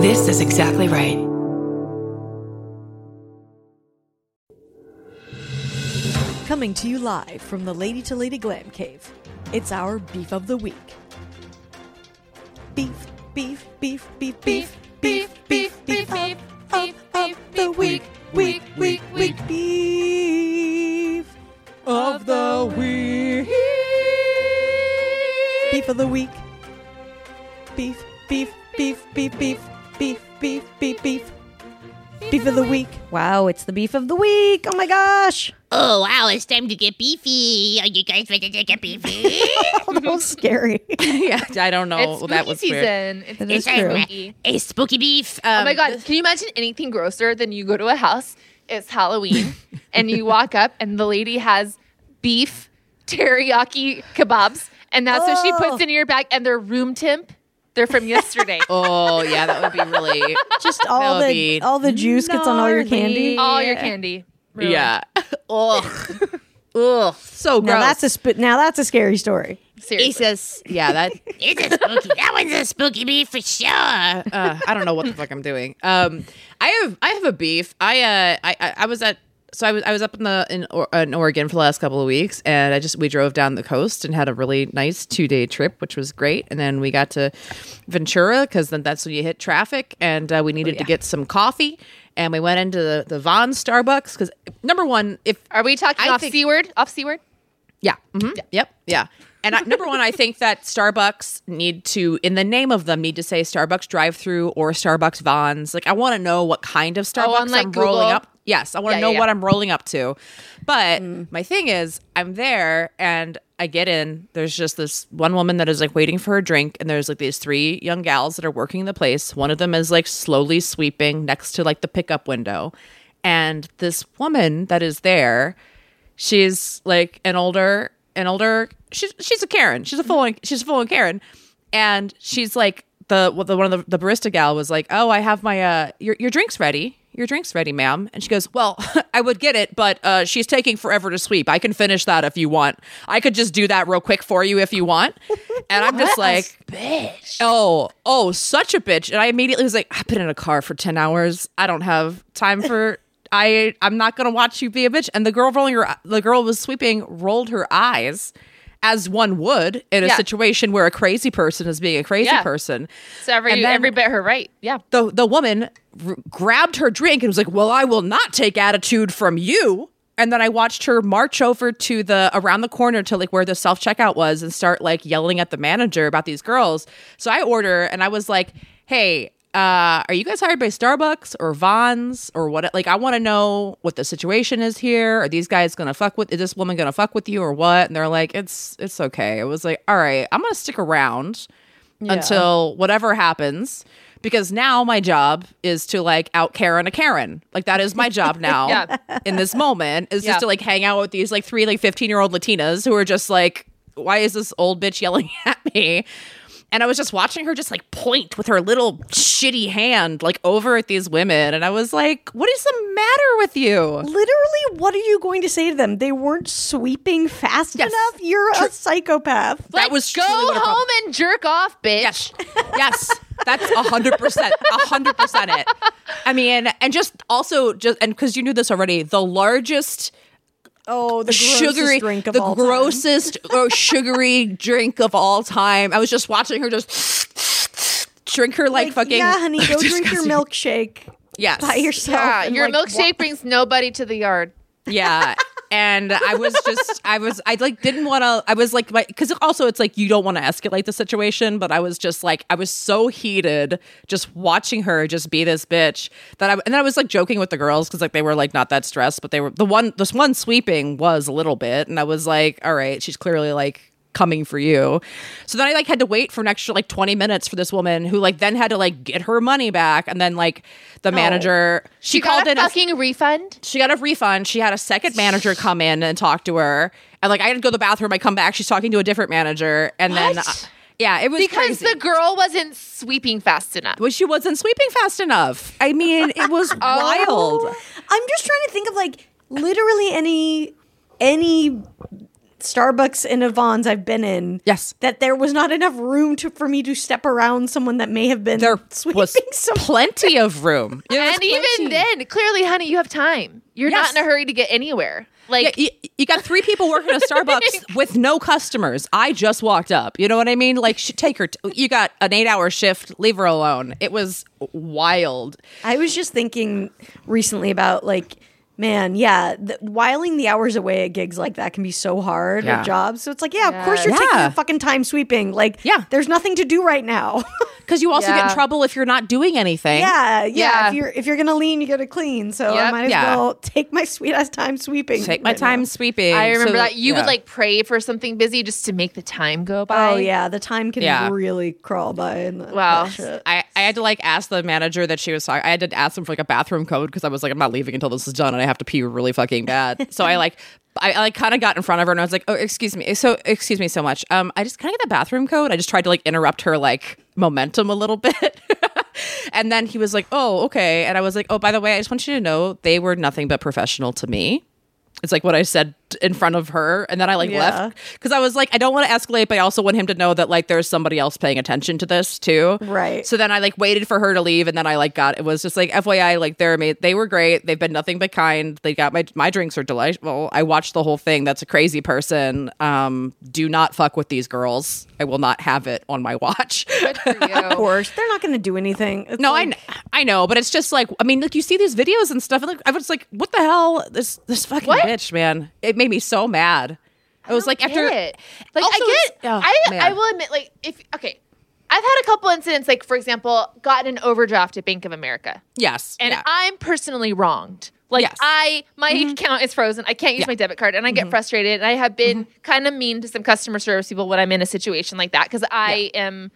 This is exactly right. Coming to you live from the Lady to Lady Glam Cave. It's our beef of the week. Beef, beef, beef, beef, beef, beef, beef, beef, beef, beef, of the week, week, week, week, beef of the week. Beef of the week. Beef, beef, beef, beef, beef, beef, beef, beef, beef. Beef of the week. Wow, it's the beef of the week. Oh my gosh. Oh wow, it's time to get beefy. Are you guys ready to get beefy? that was scary. yeah, I don't know. it's spooky that was weird. season. It's, That it's true. spooky. a spooky beef. Oh Um, my god! Can you imagine anything grosser than you go to a house? It's Halloween, and you walk up, and the lady has beef teriyaki kebabs, and that's what she Oh. puts in your bag, and they're room temp. They're from yesterday. Oh yeah, that would be really. Just all the be all the juice gets on all your candy. All your candy. ruined. yeah. Ugh. Ugh. So gross. Now that's a sp- now that's a scary story. Seriously. He says, yeah, that. it's a spooky. that one's a spooky beef for sure. Uh, I don't know what the fuck I'm doing. Um, I have I have a beef. I uh I I, I was at so I was I was up in the in, in Oregon for the last couple of weeks, and I just we drove down the coast and had a really nice two day trip, which was great. And then we got to Ventura because then that's when you hit traffic, and uh, we needed to get some coffee. And we went into the, the Von Starbucks because number one, if Are we talking I off think- Seaward? Off Seaward? yeah. mhm, Yep. Yeah. And I, number one, I think that Starbucks need to, in the name of them, need to say Starbucks drive-through or Starbucks Vons. Like, I want to know what kind of Starbucks on, like, I'm rolling up. Yes, I want to Yeah, know yeah, what. I'm rolling up to. But mm. my thing is, I'm there and I get in. There's just this one woman that is like waiting for her drink, and there's like these three young gals that are working the place. One of them is like slowly sweeping next to like the pickup window, and this woman that is there she's like an older an older she's she's a Karen. She's a full she's a full Karen. And she's like the the one of the, the barista gal was like, "Oh, I have my uh your your drinks ready. Your drinks ready, ma'am." And she goes, "Well, I would get it, but uh she's taking forever to sweep. I can finish that if you want. I could just do that real quick for you if you want." And I'm just like, Bitch. Oh, oh, such a bitch. And I immediately was like, I've been in a car for 10 hours. I don't have time for I I'm not gonna watch you be a bitch. And the girl rolling her the girl was sweeping, rolled her eyes as one would in a Yeah. situation where a crazy person is being a crazy Yeah. person. So every every bit her right. Yeah. The the woman r- grabbed her drink and was like, "Well, I will not take attitude from you." And then I watched her march over to the around the corner to like where the self checkout was and start like yelling at the manager about these girls. So I order and I was like, "Hey, uh, are you guys hired by Starbucks or Vons or what? Like, I want to know what the situation is here. Are these guys gonna fuck with? Is this woman gonna fuck with you or what?" And they're like, "It's it's okay." I was like, "All right, I'm gonna stick around." until whatever happens because now my job is to like out Karen a Karen. Like that is my job now Yeah. in this moment is Yeah. just to like hang out with these like three like 15 year old Latinas who are just like, why is this old bitch yelling at me? And I was just watching her just like point with her little shitty hand like over at these women. And I was like, what is the matter with you? Literally, what are you going to say to them? They weren't sweeping fast Yes. enough. You're a psychopath. That Like, was go truly what a problem- home and jerk off, bitch. Yes. Yes. That's a hundred percent. A hundred percent it. I mean, and just also just and because you knew this already, the largest Oh, the sugary drink of the all grossest or oh, sugary drink of all time. I was just watching her just drink her like, fucking Yeah, honey, go drink your Disgusting. milkshake Yes. by yourself. Yeah, your like, milkshake brings nobody to the yard. Yeah. And I was just, I was, I like didn't want to, I was like, because also it's like you don't want to escalate the situation, but I was just like, I was so heated just watching her just be this bitch that I, and then I was like joking with the girls because like they were like not that stressed, but they were, the one, this one sweeping was a little bit. And I was like, all right, she's clearly like, coming for you. So then I like had to wait for an extra like 20 minutes for this woman who like then had to like get her money back and then like the manager she, She called got in a a- fucking refund. she got a refund. She had a second manager come in and talk to her. And like I had to go to the bathroom. I come back. She's talking to a different manager. And then, uh, yeah, it was Because crazy. the girl wasn't sweeping fast enough. well, she wasn't sweeping fast enough. I mean, it was wild. I'm just trying to think of like literally any any Starbucks and Avon's I've been in. Yes. That there was not enough room to for me to step around someone that may have been there sweeping was some plenty of room. Yeah, there was and even then, clearly, honey, you have time. You're Yes. not in a hurry to get anywhere. Like, Yeah, you, you got three people working at Starbucks with no customers. I just walked up. You know what I mean? Like, sh- take her. T- you got an eight-hour shift. Leave her alone. It was wild. I was just thinking recently about like, man, yeah, the, whiling the hours away at gigs like that can be so hard Yeah. at jobs. So it's like, yeah, of course you're taking Yeah. your fucking time sweeping. Like, Yeah. there's nothing to do right now. Because you also get in trouble if you're not doing anything. yeah, yeah, Yeah. If you're if you're gonna lean, you gotta clean. So I might as Yeah. well take my sweet ass time sweeping. Take my right time now. sweeping. I remember So, that you yeah. would like pray for something busy just to make the time go by. Oh yeah, the time can Yeah. really crawl by. In the, Wow. that shit. I, I had to like ask the manager that she was talking. I had to ask them for like a bathroom code because I was like, I'm not leaving until this is done, and I have to pee really fucking bad. so I like, I, I like kind of got in front of her and I was like, oh, excuse me, so excuse me so much. Um, I just kind of get the bathroom code. I just tried to like interrupt her like momentum a little bit. and then he was like, oh, okay. And I was like, oh, by the way, I just want you to know they were nothing but professional to me. It's like what I said in front of her, and then I like Yeah. left because I was like, I don't want to escalate, but I also want him to know that like there's somebody else paying attention to this too. Right. So then I like waited for her to leave, and then I like got it was just like FYI, like they're made they were great. They've been nothing but kind. They got my my drinks are delightful. I watched the whole thing. That's a crazy person. Um, do not fuck with these girls. I will not have it on my watch. Good for Of course, they're not gonna do anything. It's No, I, like- kn- I know, but it's just like I mean, like you see these videos and stuff, and like I was like, what the hell? This this fucking What? bitch, man. It made me so mad. I was like Get after it. like Also, I get oh, I man. I will admit like if okay I've had a couple incidents like for example gotten an overdraft at Bank of America yes, and yeah. I'm personally wronged like Yes. I my mm-hmm. account is frozen I can't use Yeah. my debit card and I get mm-hmm. frustrated and I have been mm-hmm. kind of mean to some customer service people when I'm in a situation like that because I am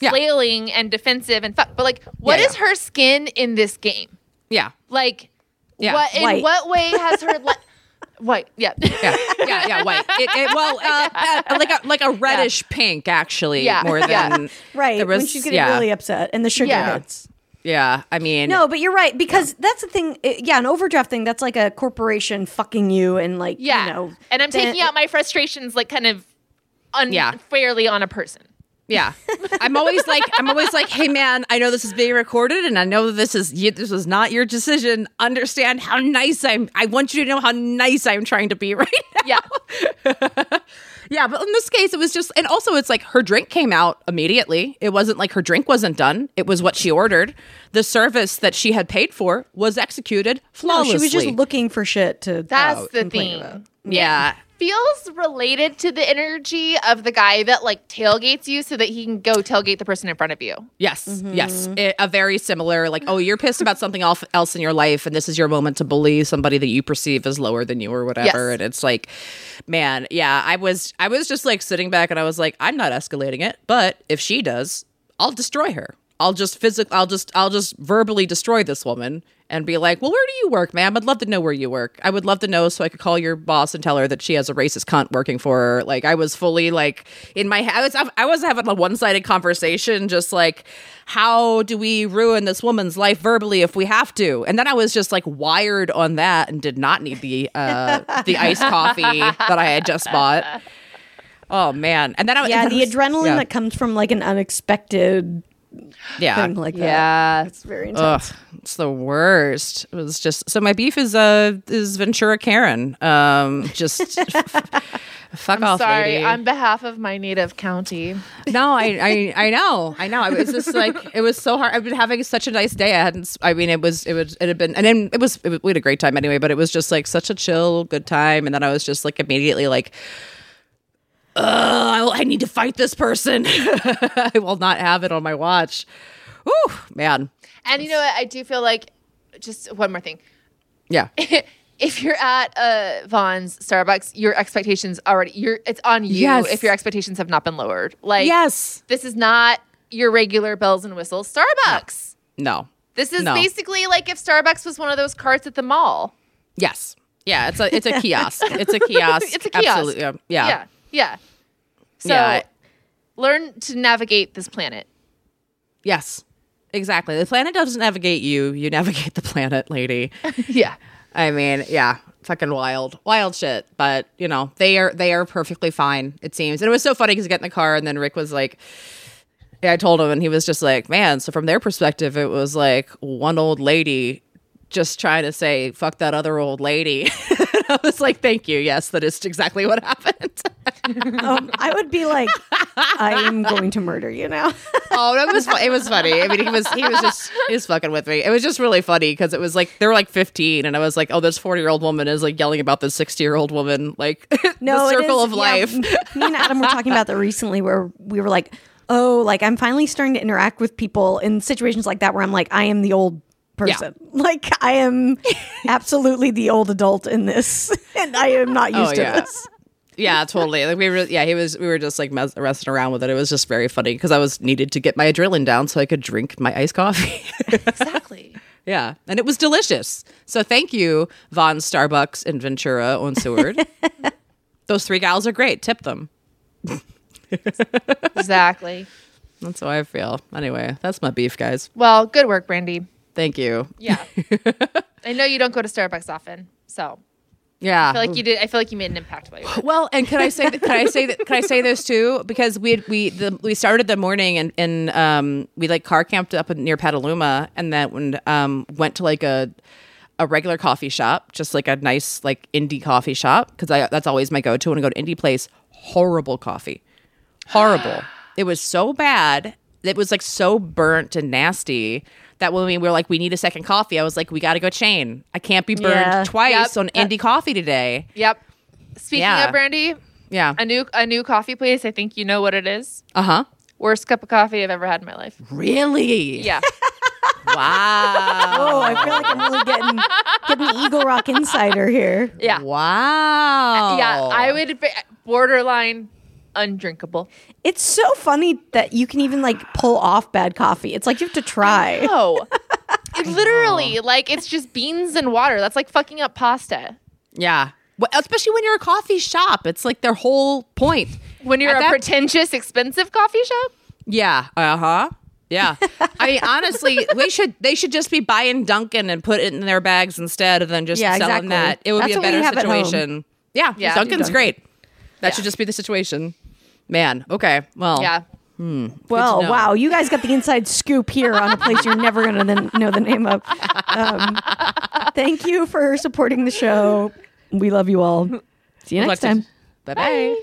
Yeah. flailing and defensive and fuck but like what Yeah, is yeah. her skin in this game yeah, like Yeah. what in White. what way has her li- white yeah yeah, yeah, yeah. White. It, it, well, uh, uh, like a like a reddish pink, actually, Yeah. more Yeah. than right There when she's getting yeah. really upset and the sugar Yeah. hits. Yeah, I mean, No, but you're right because that's the thing. uh, Yeah, an overdraft thing. That's like a corporation fucking you and like Yeah. you know. and I'm then- taking out my frustrations like kind of Yeah. unfairly on a person. Yeah, I'm always like, I'm always like, hey man, I know this is being recorded, and I know that this is you, this was not your decision. Understand how nice I'm. I want you to know how nice I'm trying to be right now. Yeah. Yeah, but in this case, it was just, and also it's like her drink came out immediately. It wasn't like her drink wasn't done. It was what she ordered. The service that she had paid for was executed No, flawlessly. she was just looking for shit to. That's the complain thing. about. yeah, Feels related to the energy of the guy that like tailgates you so that he can go tailgate the person in front of you. Yes, mm-hmm. yes. It- a very similar, like, oh, you're pissed about something else else in your life, and this is your moment to bully somebody that you perceive as lower than you or whatever. Yes. And it's like, man, yeah, I was, I was just like sitting back, and I was like, I'm not escalating it, but if she does, I'll destroy her. I'll just physically, I'll just, I'll just verbally destroy this woman and be like, well, where do you work, ma'am? I'd love to know where you work. I would love to know so I could call your boss and tell her that she has a racist cunt working for her. Like, I was fully like in my, was, I was having a one sided conversation, just like, how do we ruin this woman's life verbally if we have to? And then I was just like wired on that and did not need the, uh, the iced coffee that I had just bought. Oh man! And then I Yeah, the was- adrenaline yeah. that comes from like an unexpected yeah, thing like that. Yeah. It's very intense. Ugh, it's the worst. It was just so my beef is uh is Ventura Karen. Um, just fuck off, Sorry, lady. on behalf of my native county. no, I, I I know, I know. It was just like it was so hard. I've been having such a nice day. I hadn't. I mean, it was it was it had been and then it was, it was we had a great time anyway. But it was just like such a chill, good time. And then I was just like immediately like. Uh, I, I need to fight this person. I will not have it on my watch. Ooh, man. And you know what? I do feel like just one more thing. Yeah. if you're at uh, Vons Starbucks, your expectations already you're it's on you Yes. if your expectations have not been lowered. Like yes. this is not your regular bells and whistles Starbucks. No. This is No. basically like if Starbucks was one of those carts at the mall. Yes. Yeah, it's a it's a kiosk. It's a kiosk. It's a kiosk. Absolutely. Yeah. Yeah. Yeah. Yeah. So Yeah. learn to navigate this planet. Yes. Exactly. The planet doesn't navigate you. You navigate the planet, lady. yeah. I mean, yeah, fucking wild, wild shit. But you know, they are they are perfectly fine. It seems, and it was so funny because get in the car, and then Rick was like, "Yeah," I told him, and he was just like, "Man." So from their perspective, it was like one old lady just trying to say "fuck that other old lady." I was like, "Thank you. Yes, that is exactly what happened." Um, I would be like, I am going to murder you now. oh, it was fu- it was funny. I mean, he was he was just he was fucking with me. It was just really funny because it was like they were like 15, and I was like, oh, this 40 year old woman is like yelling about this 60 year old woman, like No, the circle of yeah, life. me and Adam were talking about that recently, where we were like, "Oh, like I'm finally starting to interact with people in situations like that, where I'm like, I am the old person. Like I am absolutely the old adult in this, and I am not used Oh, to yeah. this." Yeah, totally. Like we were, yeah, he was. We were just like mess- messing around with it. It was just very funny because I was needed to get my adrenaline down so I could drink my iced coffee. Exactly. yeah, and it was delicious. So thank you, Von Starbucks and Ventura on Seaward. Those three gals are great. Tip them. exactly. That's how I feel. Anyway, that's my beef, guys. Well, good work, Brandie. Thank you. Yeah. I know you don't go to Starbucks often, so Yeah. I feel like you did. I feel like you made an impact while you were. Well, and can I say that? Can I say that? Can I say this too? Because we had, we the we started the morning and and um we like car camped up near Petaluma and then um went to like a a regular coffee shop, just like a nice like indie coffee shop because I that's always my go to when I go to indie place. Horrible coffee, horrible. it was so bad. It was like so burnt and nasty that when we were like, we need a second coffee, I was like, we got to go chain. I can't be burned Yeah. twice Yep. on indie coffee today. Yep. Speaking Yeah. of Brandie, Yeah. a new a new coffee place. I think you know what it is. Uh huh. Worst cup of coffee I've ever had in my life. Really? Yeah. Wow. Oh, I feel like I'm really getting getting Eagle Rock insider here. Yeah. Wow. Yeah. I would borderline undrinkable. It's so funny that you can even like pull off bad coffee. It's like you have to try. Oh. It literally, like it's just beans and water. That's like fucking up pasta. Yeah. Well, especially when you're a coffee shop, it's like their whole point. When you're At a that- pretentious, expensive coffee shop. Yeah. Uh huh. Yeah. I mean, honestly, we should they should just be buying Dunkin' and put it in their bags instead of then just Yeah, selling exactly. that. It would That's be a what we better have at home. situation. Yeah. Yeah. Dunkin's Dunkin'. great. That Yeah. should just be the situation. Man. Okay. Well. Yeah. Well, wow, you guys got the inside scoop here on a place you're never going to then know the name of. Um, thank you for supporting the show. We love you all. See you next time. Bye bye.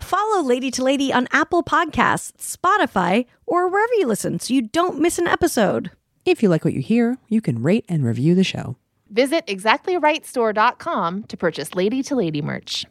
Follow Lady to Lady on Apple Podcasts, Spotify, or wherever you listen so you don't miss an episode. If you like what you hear, you can rate and review the show. Visit exactlyrightstore.com to purchase Lady to Lady merch.